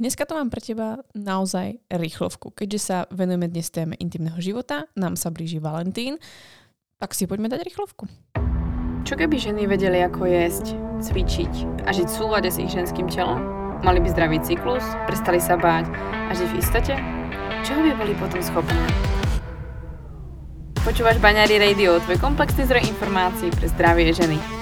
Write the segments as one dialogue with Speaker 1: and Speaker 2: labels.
Speaker 1: Dneska to mám pre teba naozaj rýchlovku. Keďže sa venujeme dnes téme intimného života, nám sa blíži Valentín, tak si poďme dať rýchlovku.
Speaker 2: Čo keby ženy vedeli, ako jesť, cvičiť a žiť v súlade s ich ženským telom? Mali by zdravý cyklus, prestali sa báť a žiť v istote? Čoho by boli potom schopné? Počúvaš Baňári Radio, tvoj komplexný zdroj informácií pre zdravie ženy.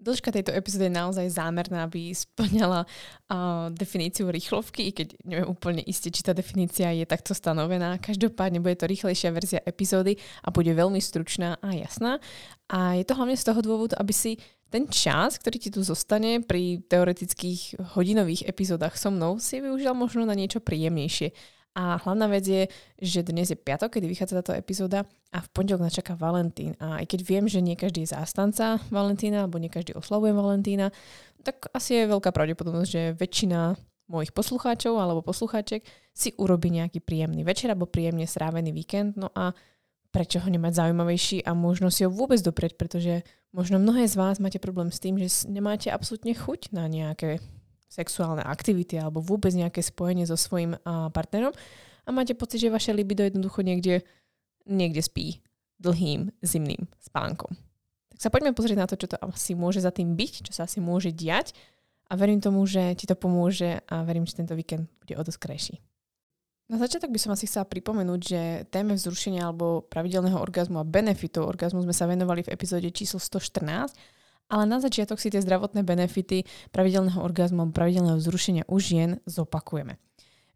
Speaker 1: Dĺžka tejto epizódy je naozaj zámerná, aby splňala uh, definíciu rýchlovky, i keď neviem úplne iste, či tá definícia je takto stanovená. Každopádne bude to rýchlejšia verzia epizódy a bude veľmi stručná a jasná. A je to hlavne z toho dôvodu, aby si ten čas, ktorý ti tu zostane pri teoretických hodinových epizódach so mnou, si využil možno na niečo príjemnejšie. A hlavná vec je, že dnes je piatok, kedy vychádza táto epizóda a v pondelok nás čaká Valentín. A aj keď viem, že nie každý je zástanca Valentína, alebo nie každý oslavuje Valentína, tak asi je veľká pravdepodobnosť, že väčšina mojich poslucháčov alebo poslucháček si urobí nejaký príjemný večer alebo príjemne strávený víkend. No a prečo ho nemať zaujímavejší a možno si ho vôbec doprieť, pretože možno mnohé z vás máte problém s tým, že nemáte absolútne chuť na nejaké sexuálne aktivity alebo vôbec nejaké spojenie so svojím uh, partnerom a máte pocit, že vaše libido jednoducho niekde, niekde spí dlhým zimným spánkom. Tak sa poďme pozrieť na to, čo to asi môže za tým byť, čo sa asi môže diať a verím tomu, že ti to pomôže a verím, že tento víkend bude o dosť krajší. Na začiatok by som asi chcela pripomenúť, že téme vzrušenia alebo pravidelného orgazmu a benefitov orgazmu sme sa venovali v epizóde číslo 114 ale na začiatok si tie zdravotné benefity pravidelného orgazmu, pravidelného vzrušenia u žien zopakujeme.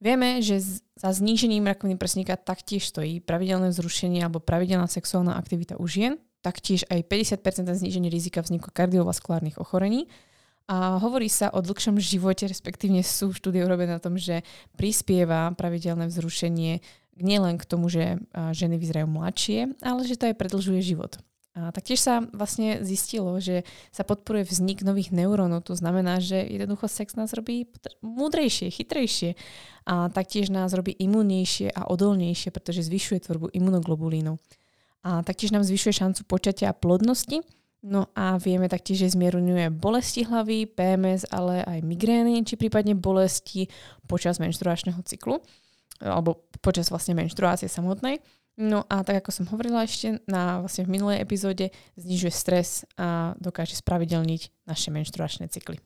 Speaker 1: Vieme, že za znížením rakoviny prsníka taktiež stojí pravidelné vzrušenie alebo pravidelná sexuálna aktivita u žien, taktiež aj 50% zníženie rizika vzniku kardiovaskulárnych ochorení. A hovorí sa o dlhšom živote, respektívne sú štúdie urobené na tom, že prispieva pravidelné vzrušenie nielen k tomu, že ženy vyzerajú mladšie, ale že to aj predlžuje život. A taktiež sa vlastne zistilo, že sa podporuje vznik nových neurónov. To znamená, že jednoducho sex nás robí múdrejšie, chytrejšie. A taktiež nás robí imunnejšie a odolnejšie, pretože zvyšuje tvorbu imunoglobulínov. A taktiež nám zvyšuje šancu počatia a plodnosti. No a vieme taktiež, že zmierňuje bolesti hlavy, PMS, ale aj migrény, či prípadne bolesti počas menštruačného cyklu alebo počas vlastne menštruácie samotnej. No a tak ako som hovorila ešte na, vlastne v minulej epizóde, znižuje stres a dokáže spravidelniť naše menštruačné cykly.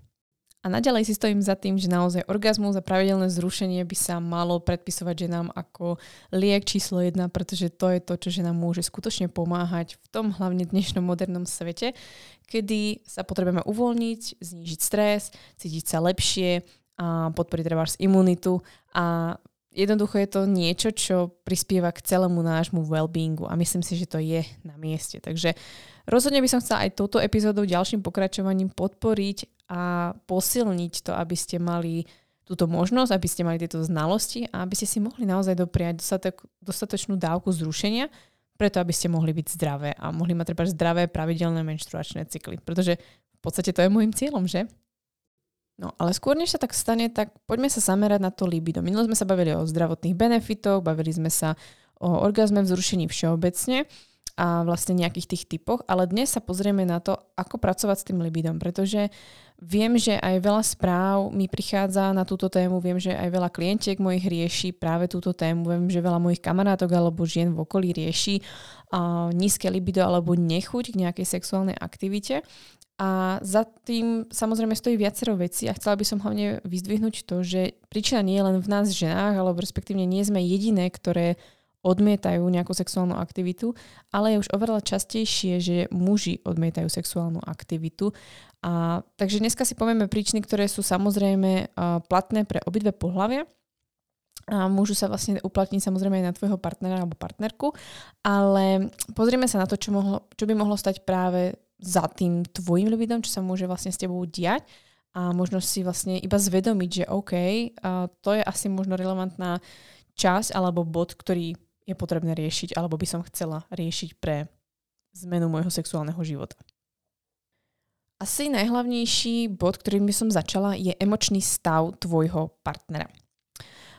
Speaker 1: A naďalej si stojím za tým, že naozaj orgazmus a pravidelné zrušenie by sa malo predpisovať ženám ako liek číslo jedna, pretože to je to, čo ženám môže skutočne pomáhať v tom hlavne dnešnom modernom svete, kedy sa potrebujeme uvoľniť, znížiť stres, cítiť sa lepšie, a podporiť treba imunitu a jednoducho je to niečo, čo prispieva k celému nášmu well-beingu a myslím si, že to je na mieste. Takže rozhodne by som chcela aj touto epizódou ďalším pokračovaním podporiť a posilniť to, aby ste mali túto možnosť, aby ste mali tieto znalosti a aby ste si mohli naozaj dopriať dostatok, dostatočnú dávku zrušenia, preto aby ste mohli byť zdravé a mohli mať treba zdravé pravidelné menštruačné cykly. Pretože v podstate to je môjim cieľom, že? No ale skôr než sa tak stane, tak poďme sa zamerať na to libido. Minule sme sa bavili o zdravotných benefitoch, bavili sme sa o orgazme vzrušení všeobecne a vlastne nejakých tých typoch, ale dnes sa pozrieme na to, ako pracovať s tým libidom, pretože viem, že aj veľa správ mi prichádza na túto tému, viem, že aj veľa klientiek mojich rieši práve túto tému, viem, že veľa mojich kamarátok alebo žien v okolí rieši uh, nízke libido alebo nechuť k nejakej sexuálnej aktivite a za tým samozrejme stojí viacero vecí a chcela by som hlavne vyzdvihnúť to, že príčina nie je len v nás ženách, alebo respektívne nie sme jediné, ktoré odmietajú nejakú sexuálnu aktivitu, ale je už oveľa častejšie, že muži odmietajú sexuálnu aktivitu. A, takže dneska si povieme príčiny, ktoré sú samozrejme platné pre obidve pohľavia a môžu sa vlastne uplatniť samozrejme aj na tvojho partnera alebo partnerku, ale pozrieme sa na to, čo, mohlo, čo by mohlo stať práve za tým tvojim libidom, čo sa môže vlastne s tebou diať a možno si vlastne iba zvedomiť, že OK, a to je asi možno relevantná čas alebo bod, ktorý je potrebné riešiť alebo by som chcela riešiť pre zmenu môjho sexuálneho života. Asi najhlavnejší bod, ktorým by som začala, je emočný stav tvojho partnera.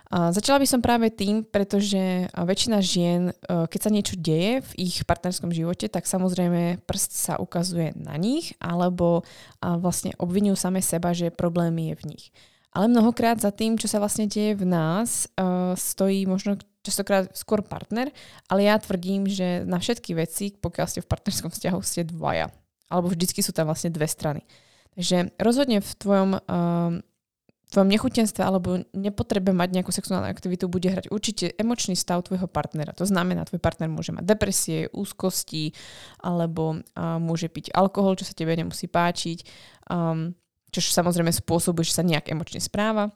Speaker 1: A začala by som práve tým, pretože väčšina žien, e, keď sa niečo deje v ich partnerskom živote, tak samozrejme prst sa ukazuje na nich, alebo vlastne obvinujú same seba, že problém je v nich. Ale mnohokrát za tým, čo sa vlastne deje v nás, e, stojí možno častokrát skôr partner, ale ja tvrdím, že na všetky veci, pokiaľ ste v partnerskom vzťahu, ste dvaja. Alebo vždycky sú tam vlastne dve strany. Takže rozhodne v tvojom tvojom nechutenstve alebo nepotrebe mať nejakú sexuálnu aktivitu bude hrať určite emočný stav tvojho partnera. To znamená, tvoj partner môže mať depresie, úzkosti alebo uh, môže piť alkohol, čo sa tebe nemusí páčiť, um, čo samozrejme spôsobuje, že sa nejak emočne správa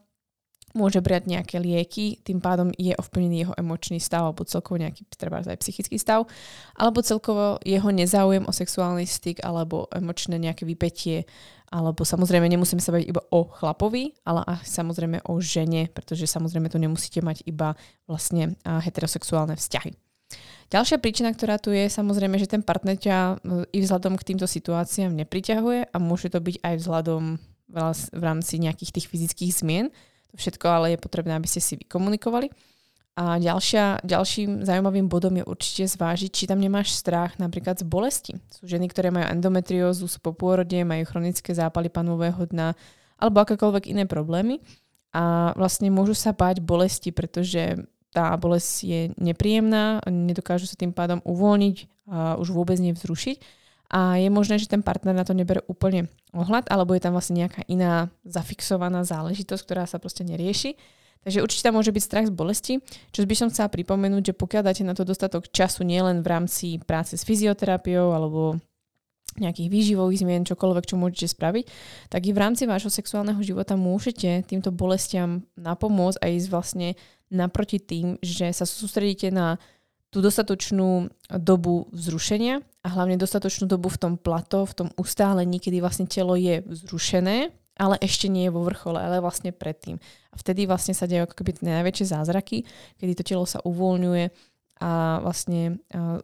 Speaker 1: môže brať nejaké lieky, tým pádom je ovplyvnený jeho emočný stav alebo celkovo nejaký treba aj psychický stav, alebo celkovo jeho nezáujem o sexuálny styk alebo emočné nejaké vypetie, alebo samozrejme nemusíme sa baviť iba o chlapovi, ale aj samozrejme o žene, pretože samozrejme to nemusíte mať iba vlastne heterosexuálne vzťahy. Ďalšia príčina, ktorá tu je, samozrejme, že ten partner ťa e, i vzhľadom k týmto situáciám nepriťahuje a môže to byť aj vzhľadom v rámci nejakých tých fyzických zmien, to všetko ale je potrebné, aby ste si vykomunikovali. A ďalšia, ďalším zaujímavým bodom je určite zvážiť, či tam nemáš strach napríklad z bolesti. Sú ženy, ktoré majú endometriózu, sú po pôrode, majú chronické zápaly panového dna alebo akékoľvek iné problémy a vlastne môžu sa báť bolesti, pretože tá bolesť je nepríjemná, nedokážu sa tým pádom uvoľniť a už vôbec nevzrušiť a je možné, že ten partner na to nebere úplne ohľad, alebo je tam vlastne nejaká iná zafixovaná záležitosť, ktorá sa proste nerieši. Takže určite tam môže byť strach z bolesti, čo by som chcela pripomenúť, že pokiaľ dáte na to dostatok času nielen v rámci práce s fyzioterapiou alebo nejakých výživových zmien, čokoľvek, čo môžete spraviť, tak i v rámci vášho sexuálneho života môžete týmto bolestiam napomôcť a ísť vlastne naproti tým, že sa sústredíte na tú dostatočnú dobu vzrušenia a hlavne dostatočnú dobu v tom plato, v tom ustálení, kedy vlastne telo je vzrušené, ale ešte nie je vo vrchole, ale vlastne predtým. A vtedy vlastne sa dejú ako keby tie najväčšie zázraky, kedy to telo sa uvoľňuje a vlastne a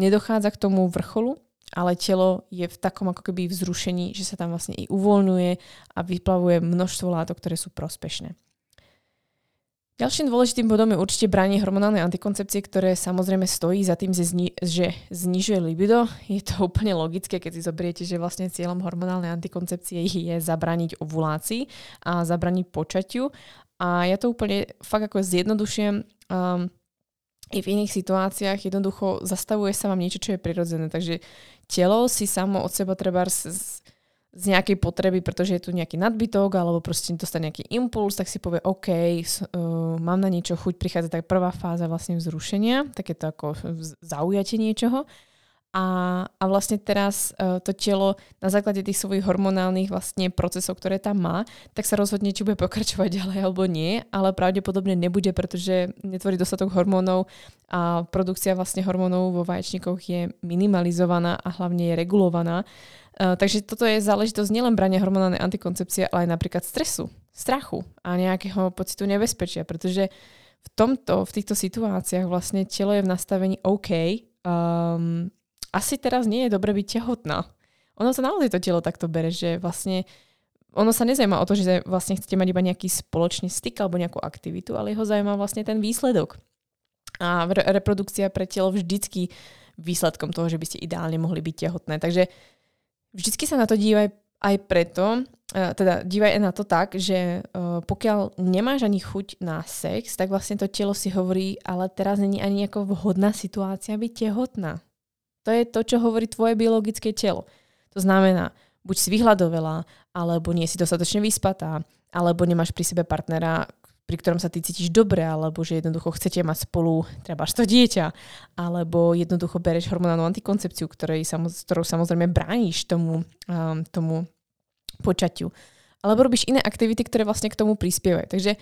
Speaker 1: nedochádza k tomu vrcholu, ale telo je v takom ako keby vzrušení, že sa tam vlastne i uvoľňuje a vyplavuje množstvo látok, ktoré sú prospešné. Ďalším dôležitým bodom je určite branie hormonálnej antikoncepcie, ktoré samozrejme stojí za tým, že, zni- že znižuje libido. Je to úplne logické, keď si zoberiete, že vlastne cieľom hormonálnej antikoncepcie je zabraniť ovulácii a zabraniť počatiu. A ja to úplne fakt ako zjednodušujem um, i v iných situáciách jednoducho zastavuje sa vám niečo, čo je prirodzené. Takže telo si samo od seba treba z, nejakej potreby, pretože je tu nejaký nadbytok alebo proste dostane nejaký impuls, tak si povie, OK, uh, mám na niečo chuť, prichádza tak prvá fáza vlastne vzrušenia, takéto ako zaujatie niečoho. A, a vlastne teraz uh, to telo na základe tých svojich hormonálnych vlastne procesov, ktoré tam má, tak sa rozhodne, či bude pokračovať ďalej alebo nie, ale pravdepodobne nebude, pretože netvorí dostatok hormónov a produkcia vlastne hormónov vo vaječníkoch je minimalizovaná a hlavne je regulovaná. Uh, takže toto je záležitosť nielen brania hormonálnej antikoncepcie, ale aj napríklad stresu, strachu a nejakého pocitu nebezpečia, pretože v tomto, v týchto situáciách vlastne telo je v nastavení OK, um, asi teraz nie je dobre byť tehotná. Ono sa naozaj to telo takto bere, že vlastne ono sa nezaujíma o to, že vlastne chcete mať iba nejaký spoločný styk alebo nejakú aktivitu, ale jeho zaujíma vlastne ten výsledok. A reprodukcia pre telo vždycky výsledkom toho, že by ste ideálne mohli byť tehotné. Takže vždycky sa na to dívaj aj preto, e, teda dívaj aj na to tak, že e, pokiaľ nemáš ani chuť na sex, tak vlastne to telo si hovorí, ale teraz není ani ako vhodná situácia byť tehotná. To je to, čo hovorí tvoje biologické telo. To znamená, buď si vyhľadovela, alebo nie si dostatočne vyspatá, alebo nemáš pri sebe partnera, pri ktorom sa ty cítiš dobre, alebo že jednoducho chcete mať spolu treba to dieťa, alebo jednoducho bereš hormonálnu antikoncepciu, ktorej, ktorou samozrejme brániš tomu, um, tomu počatiu. Alebo robíš iné aktivity, ktoré vlastne k tomu prispievajú. Takže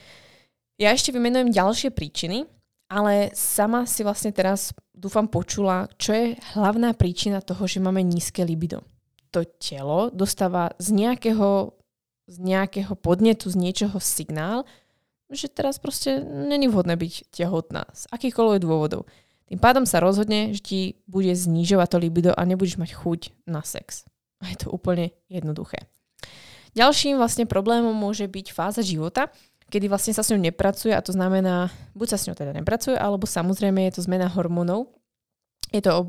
Speaker 1: ja ešte vymenujem ďalšie príčiny, ale sama si vlastne teraz dúfam počula, čo je hlavná príčina toho, že máme nízke libido. To telo dostáva z nejakého, z nejakého podnetu, z niečoho signál, že teraz proste není vhodné byť tehotná z akýchkoľvek dôvodov. Tým pádom sa rozhodne, že ti bude znižovať to libido a nebudeš mať chuť na sex. A je to úplne jednoduché. Ďalším vlastne problémom môže byť fáza života, kedy vlastne sa s ňou nepracuje a to znamená, buď sa s ňou teda nepracuje, alebo samozrejme je to zmena hormónov, je to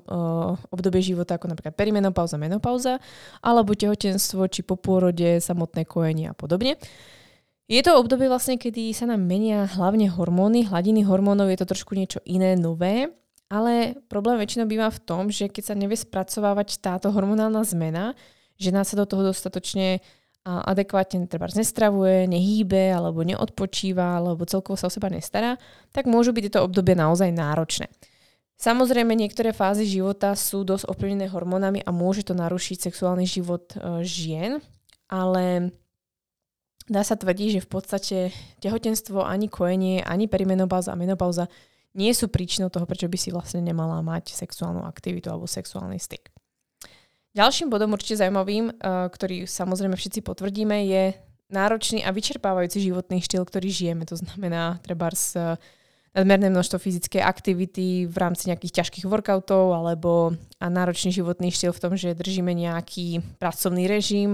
Speaker 1: obdobie života ako napríklad perimenopauza, menopauza, alebo tehotenstvo, či po pôrode, samotné kojenie a podobne. Je to obdobie vlastne, kedy sa nám menia hlavne hormóny, hladiny hormónov, je to trošku niečo iné, nové, ale problém väčšinou býva v tom, že keď sa nevie spracovávať táto hormonálna zmena, žena sa do toho dostatočne adekvátne treba nestravuje, nehýbe alebo neodpočíva alebo celkovo sa o seba nestará, tak môžu byť tieto obdobie naozaj náročné. Samozrejme, niektoré fázy života sú dosť ovplyvnené hormónami a môže to narušiť sexuálny život e, žien, ale dá sa tvrdiť, že v podstate tehotenstvo, ani kojenie, ani perimenopauza a menopauza nie sú príčinou toho, prečo by si vlastne nemala mať sexuálnu aktivitu alebo sexuálny styk. Ďalším bodom určite zaujímavým, e, ktorý samozrejme všetci potvrdíme, je náročný a vyčerpávajúci životný štýl, ktorý žijeme. To znamená treba s nadmerné množstvo fyzickej aktivity v rámci nejakých ťažkých workoutov alebo a náročný životný štýl v tom, že držíme nejaký pracovný režim,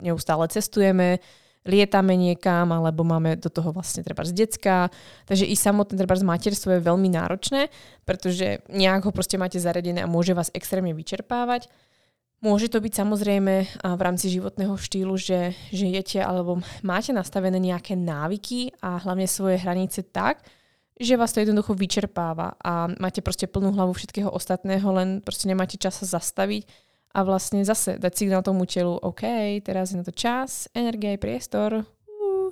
Speaker 1: neustále cestujeme, lietame niekam, alebo máme do toho vlastne treba z decka. Takže i samotné treba z materstvo je veľmi náročné, pretože nejak ho proste máte zaradené a môže vás extrémne vyčerpávať. Môže to byť samozrejme v rámci životného štýlu, že žijete alebo máte nastavené nejaké návyky a hlavne svoje hranice tak, že vás to jednoducho vyčerpáva a máte proste plnú hlavu všetkého ostatného, len proste nemáte čas sa zastaviť a vlastne zase dať signál tomu telu, OK, teraz je na to čas, energia priestor. Uh.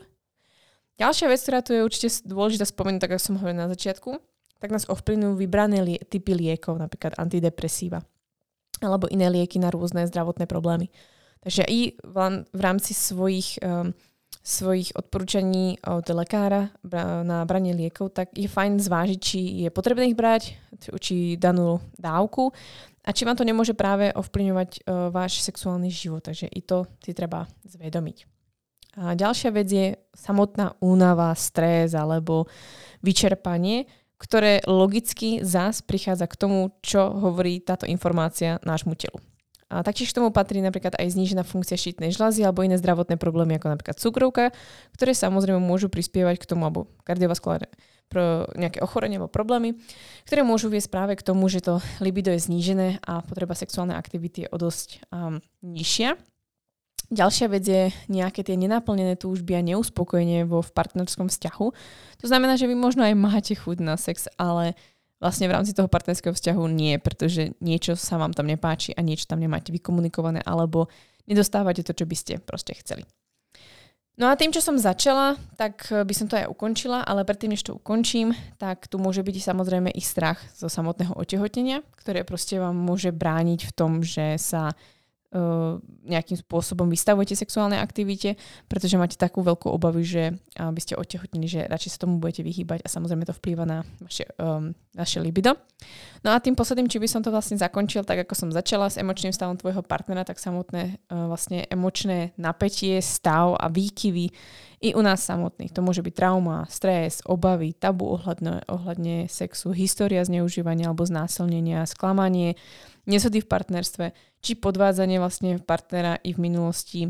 Speaker 1: Ďalšia vec, ktorá tu je určite dôležitá spomenúť, tak ako som hovorila na začiatku, tak nás ovplyvňujú vybrané lie- typy liekov, napríklad antidepresíva alebo iné lieky na rôzne zdravotné problémy. Takže i v rámci svojich um, svojich odporúčaní od lekára na branie liekov, tak je fajn zvážiť, či je potrebné ich brať, či danú dávku a či vám to nemôže práve ovplyvňovať uh, váš sexuálny život. Takže i to si treba zvedomiť. A ďalšia vec je samotná únava, stres alebo vyčerpanie, ktoré logicky zás prichádza k tomu, čo hovorí táto informácia nášmu telu. A taktiež k tomu patrí napríklad aj znížená funkcia štítnej žľazy alebo iné zdravotné problémy ako napríklad cukrovka, ktoré samozrejme môžu prispievať k tomu, alebo kardiovaskulárne pro nejaké ochorenie alebo problémy, ktoré môžu viesť práve k tomu, že to libido je znížené a potreba sexuálnej aktivity je o dosť um, nižšia. Ďalšia vec je nejaké tie nenaplnené túžby a neuspokojenie vo v partnerskom vzťahu. To znamená, že vy možno aj máte chuť na sex, ale vlastne v rámci toho partnerského vzťahu nie, pretože niečo sa vám tam nepáči a niečo tam nemáte vykomunikované alebo nedostávate to, čo by ste proste chceli. No a tým, čo som začala, tak by som to aj ukončila, ale predtým, než to ukončím, tak tu môže byť samozrejme i strach zo samotného otehotnenia, ktoré proste vám môže brániť v tom, že sa nejakým spôsobom vystavujete sexuálnej aktivite, pretože máte takú veľkú obavu, že uh, by ste otehotnili, že radšej sa tomu budete vyhýbať a samozrejme to vplýva na vaše, um, vaše libido. No a tým posledným, či by som to vlastne zakončil, tak ako som začala s emočným stavom tvojho partnera, tak samotné uh, vlastne emočné napätie, stav a výkyvy i u nás samotných. To môže byť trauma, stres, obavy, tabu ohľadne, ohľadne sexu, história zneužívania alebo znásilnenia, sklamanie, nesody v partnerstve, či podvádzanie vlastne partnera i v minulosti,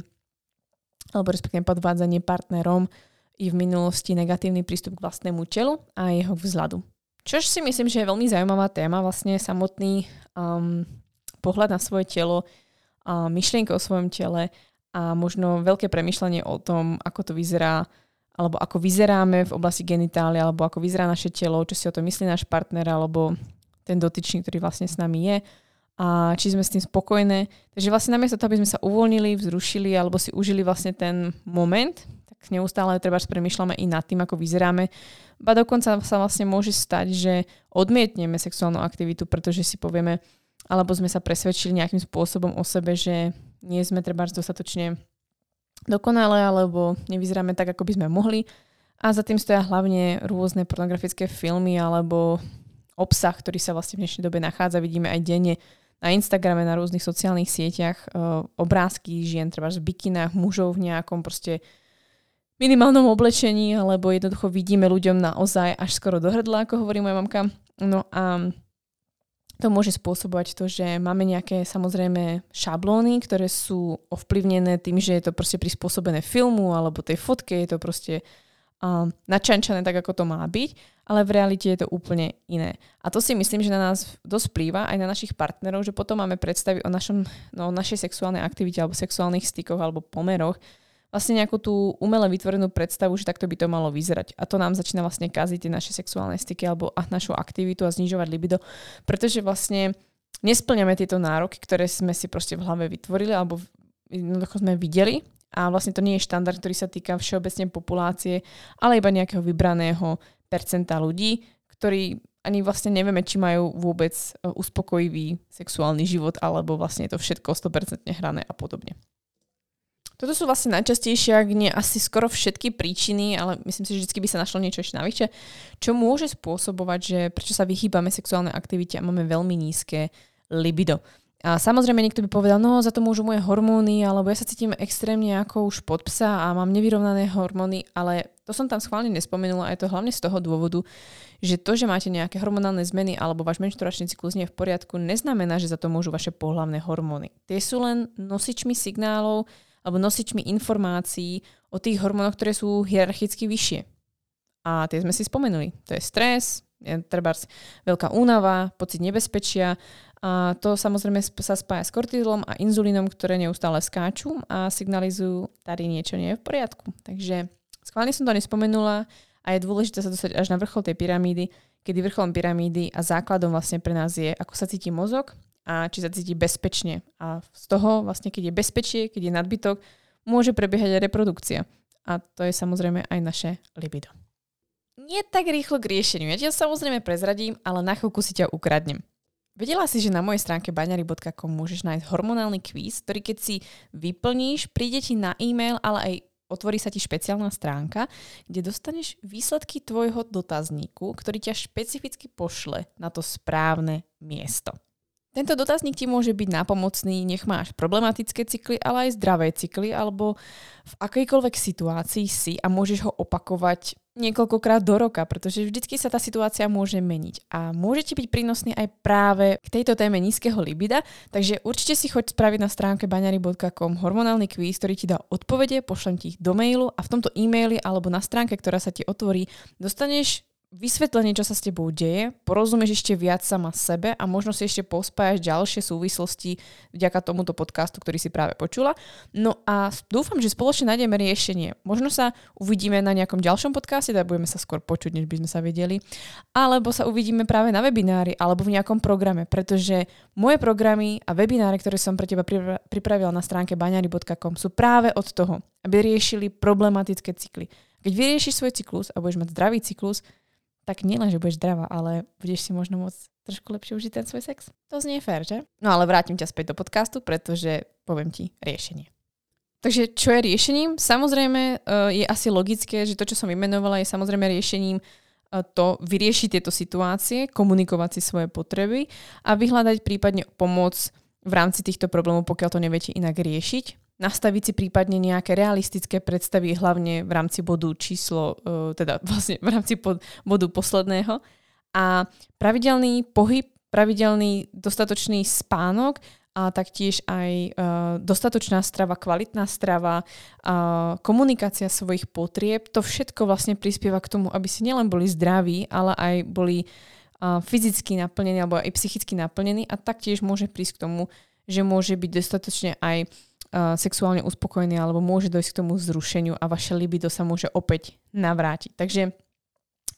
Speaker 1: alebo respektíve podvádzanie partnerom i v minulosti negatívny prístup k vlastnému telu a jeho vzhľadu. Čož si myslím, že je veľmi zaujímavá téma, vlastne samotný um, pohľad na svoje telo, a myšlienka o svojom tele a možno veľké premyšľanie o tom, ako to vyzerá, alebo ako vyzeráme v oblasti genitália, alebo ako vyzerá naše telo, čo si o to myslí náš partner, alebo ten dotyčný, ktorý vlastne s nami je a či sme s tým spokojné. Takže vlastne namiesto toho, aby sme sa uvoľnili, vzrušili alebo si užili vlastne ten moment, tak neustále treba premyšľame i nad tým, ako vyzeráme. Ba dokonca sa vlastne môže stať, že odmietneme sexuálnu aktivitu, pretože si povieme, alebo sme sa presvedčili nejakým spôsobom o sebe, že nie sme treba dostatočne dokonalé, alebo nevyzeráme tak, ako by sme mohli. A za tým stoja hlavne rôzne pornografické filmy alebo obsah, ktorý sa vlastne v dnešnej dobe nachádza. Vidíme aj denne na Instagrame, na rôznych sociálnych sieťach uh, obrázky žien, treba v bikinách, mužov v nejakom proste minimálnom oblečení, alebo jednoducho vidíme ľuďom naozaj až skoro do hrdla, ako hovorí moja mamka. No a to môže spôsobovať to, že máme nejaké samozrejme šablóny, ktoré sú ovplyvnené tým, že je to proste prispôsobené filmu alebo tej fotke, je to proste uh, načančané tak, ako to má byť, ale v realite je to úplne iné. A to si myslím, že na nás dosť plýva, aj na našich partnerov, že potom máme predstavy o, našom, no, o našej sexuálnej aktivite alebo sexuálnych stykoch alebo pomeroch, vlastne nejakú tú umele vytvorenú predstavu, že takto by to malo vyzerať. A to nám začína vlastne kaziť tie naše sexuálne styky alebo našu aktivitu a znižovať libido, pretože vlastne nesplňame tieto nároky, ktoré sme si proste v hlave vytvorili alebo jednoducho sme videli a vlastne to nie je štandard, ktorý sa týka všeobecne populácie, ale iba nejakého vybraného percenta ľudí, ktorí ani vlastne nevieme, či majú vôbec e, uspokojivý sexuálny život, alebo vlastne je to všetko 100% hrané a podobne. Toto sú vlastne najčastejšie, ak nie asi skoro všetky príčiny, ale myslím si, že vždy by sa našlo niečo ešte navyše, čo môže spôsobovať, že prečo sa vyhýbame sexuálnej aktivite a máme veľmi nízke libido. A samozrejme niekto by povedal, no za to môžu moje hormóny, alebo ja sa cítim extrémne ako už pod psa a mám nevyrovnané hormóny, ale to som tam schválne nespomenula a je to hlavne z toho dôvodu, že to, že máte nejaké hormonálne zmeny alebo váš menšturačný cyklus nie je v poriadku, neznamená, že za to môžu vaše pohlavné hormóny. Tie sú len nosičmi signálov, alebo nosičmi informácií o tých hormónoch, ktoré sú hierarchicky vyššie. A tie sme si spomenuli. To je stres, treba veľká únava, pocit nebezpečia. A to samozrejme sa spája s kortizolom a inzulínom, ktoré neustále skáču a signalizujú, tady niečo nie je v poriadku. Takže schválne som to nespomenula a je dôležité sa dostať až na vrchol tej pyramídy, kedy vrcholom pyramídy a základom vlastne pre nás je, ako sa cíti mozog a či sa cíti bezpečne. A z toho vlastne, keď je bezpečie, keď je nadbytok, môže prebiehať aj reprodukcia. A to je samozrejme aj naše libido. Nie tak rýchlo k riešeniu. Ja ťa samozrejme prezradím, ale na chvíľku si ťa ukradnem. Vedela si, že na mojej stránke baňary.com môžeš nájsť hormonálny kvíz, ktorý keď si vyplníš, príde ti na e-mail, ale aj otvorí sa ti špeciálna stránka, kde dostaneš výsledky tvojho dotazníku, ktorý ťa špecificky pošle na to správne miesto. Tento dotazník ti môže byť nápomocný, nech máš problematické cykly, ale aj zdravé cykly, alebo v akejkoľvek situácii si a môžeš ho opakovať niekoľkokrát do roka, pretože vždycky sa tá situácia môže meniť. A môže ti byť prínosný aj práve k tejto téme nízkeho libida, takže určite si choď spraviť na stránke baňary.com hormonálny kvíz, ktorý ti dá odpovede, pošlem ti ich do mailu a v tomto e-maili alebo na stránke, ktorá sa ti otvorí, dostaneš vysvetlenie, čo sa s tebou deje, porozumieš ešte viac sama sebe a možno si ešte pospájaš ďalšie súvislosti vďaka tomuto podcastu, ktorý si práve počula. No a dúfam, že spoločne nájdeme riešenie. Možno sa uvidíme na nejakom ďalšom podcaste, tak budeme sa skôr počuť, než by sme sa vedeli, alebo sa uvidíme práve na webinári alebo v nejakom programe, pretože moje programy a webináre, ktoré som pre teba pripravila na stránke baňary.com sú práve od toho, aby riešili problematické cykly. Keď vyriešiš svoj cyklus a budeš mať zdravý cyklus, tak nielen, že budeš zdravá, ale budeš si možno môcť trošku lepšie užiť ten svoj sex. To znie fér, že? No ale vrátim ťa späť do podcastu, pretože poviem ti riešenie. Takže čo je riešením? Samozrejme e, je asi logické, že to, čo som vymenovala, je samozrejme riešením e, to vyriešiť tieto situácie, komunikovať si svoje potreby a vyhľadať prípadne pomoc v rámci týchto problémov, pokiaľ to neviete inak riešiť nastaviť si prípadne nejaké realistické predstavy, hlavne v rámci bodu číslo, e, teda vlastne v rámci bodu posledného. A pravidelný pohyb, pravidelný dostatočný spánok a taktiež aj uh, dostatočná strava, kvalitná strava, uh, komunikácia svojich potrieb, to všetko vlastne prispieva k tomu, aby si nielen boli zdraví, ale aj boli uh, fyzicky naplnení alebo aj psychicky naplnení a taktiež môže prísť k tomu, že môže byť dostatočne aj sexuálne uspokojený alebo môže dojsť k tomu zrušeniu a vaše libido sa môže opäť navrátiť. Takže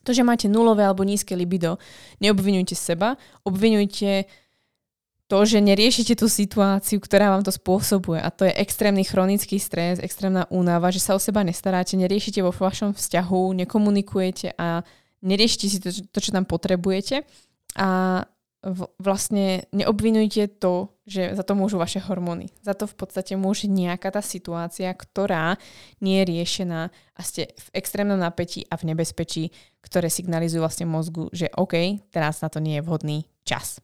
Speaker 1: to, že máte nulové alebo nízke libido, neobvinujte seba, obvinujte to, že neriešite tú situáciu, ktorá vám to spôsobuje a to je extrémny chronický stres, extrémna únava, že sa o seba nestaráte, neriešite vo vašom vzťahu, nekomunikujete a neriešite si to, to čo tam potrebujete a vlastne neobvinujte to, že za to môžu vaše hormóny. Za to v podstate môže nejaká tá situácia, ktorá nie je riešená a ste v extrémnom napätí a v nebezpečí, ktoré signalizujú vlastne mozgu, že OK, teraz na to nie je vhodný čas.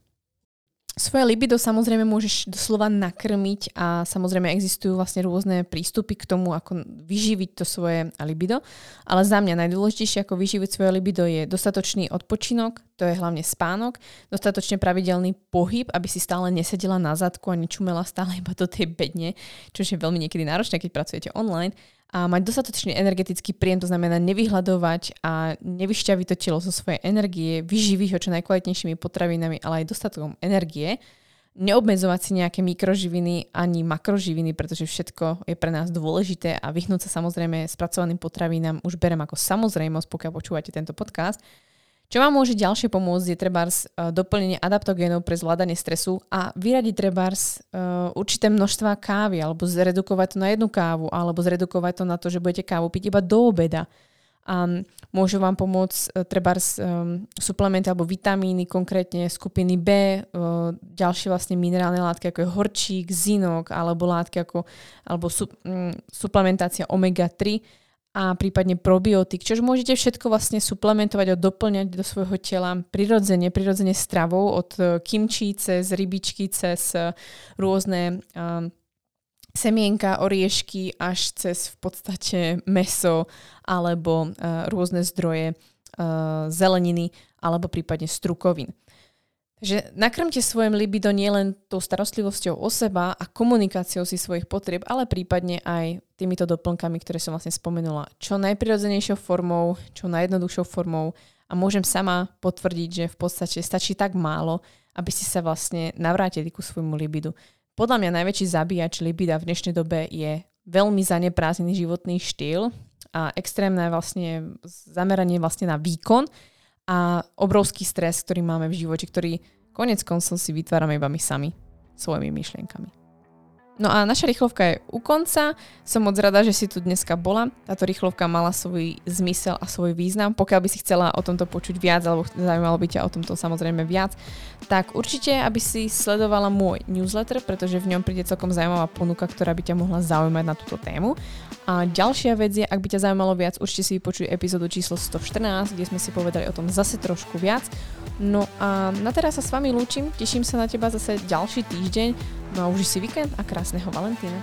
Speaker 1: Svoje libido samozrejme môžeš doslova nakrmiť a samozrejme existujú vlastne rôzne prístupy k tomu, ako vyživiť to svoje libido. Ale za mňa najdôležitejšie, ako vyživiť svoje libido je dostatočný odpočinok, to je hlavne spánok, dostatočne pravidelný pohyb, aby si stále nesedela na zadku a nečumela stále iba do tej bedne, čo je veľmi niekedy náročné, keď pracujete online a mať dostatočný energetický príjem, to znamená nevyhľadovať a nevyšťaviť to telo zo svojej energie, vyživiť ho čo najkvalitnejšími potravinami, ale aj dostatkom energie, neobmedzovať si nejaké mikroživiny ani makroživiny, pretože všetko je pre nás dôležité a vyhnúť sa samozrejme spracovaným potravinám už berem ako samozrejmosť, pokiaľ počúvate tento podcast. Čo vám môže ďalšie pomôcť je trebárs uh, doplnenie adaptogénov pre zvládanie stresu a vyradiť trebárs uh, určité množstva kávy alebo zredukovať to na jednu kávu alebo zredukovať to na to, že budete kávu piť iba do obeda. Um, môžu vám pomôcť uh, trebárs suplementy alebo vitamíny, konkrétne skupiny B, ďalšie vlastne minerálne látky ako je horčík, zinok alebo látky ako alebo su, um, suplementácia omega-3 a prípadne probiotik, čož môžete všetko vlastne suplementovať a doplňať do svojho tela prirodzene, prirodzene stravou od e, kimčí cez rybičky, cez e, rôzne um, semienka, oriešky až cez v podstate meso alebo uh, rôzne zdroje uh, zeleniny alebo prípadne strukovín. Takže nakrmte svojim libido nielen tou starostlivosťou o seba a komunikáciou si svojich potrieb, ale prípadne aj týmito doplnkami, ktoré som vlastne spomenula. Čo najprirodzenejšou formou, čo najjednoduchšou formou a môžem sama potvrdiť, že v podstate stačí tak málo, aby ste sa vlastne navrátili ku svojmu libidu. Podľa mňa najväčší zabíjač libida v dnešnej dobe je veľmi zaneprázdnený životný štýl a extrémne vlastne zameranie vlastne na výkon, a obrovský stres, ktorý máme v živote, ktorý konec koncov si vytvárame iba my sami svojimi myšlienkami. No a naša rýchlovka je u konca. Som moc rada, že si tu dneska bola. Táto rýchlovka mala svoj zmysel a svoj význam. Pokiaľ by si chcela o tomto počuť viac, alebo zaujímalo by ťa o tomto samozrejme viac, tak určite, aby si sledovala môj newsletter, pretože v ňom príde celkom zaujímavá ponuka, ktorá by ťa mohla zaujímať na túto tému. A ďalšia vec je, ak by ťa zaujímalo viac, určite si vypočuj epizódu číslo 114, kde sme si povedali o tom zase trošku viac. No a na teraz sa s vami lúčim, teším sa na teba zase ďalší týždeň No a už si víkend a krásneho Valentína.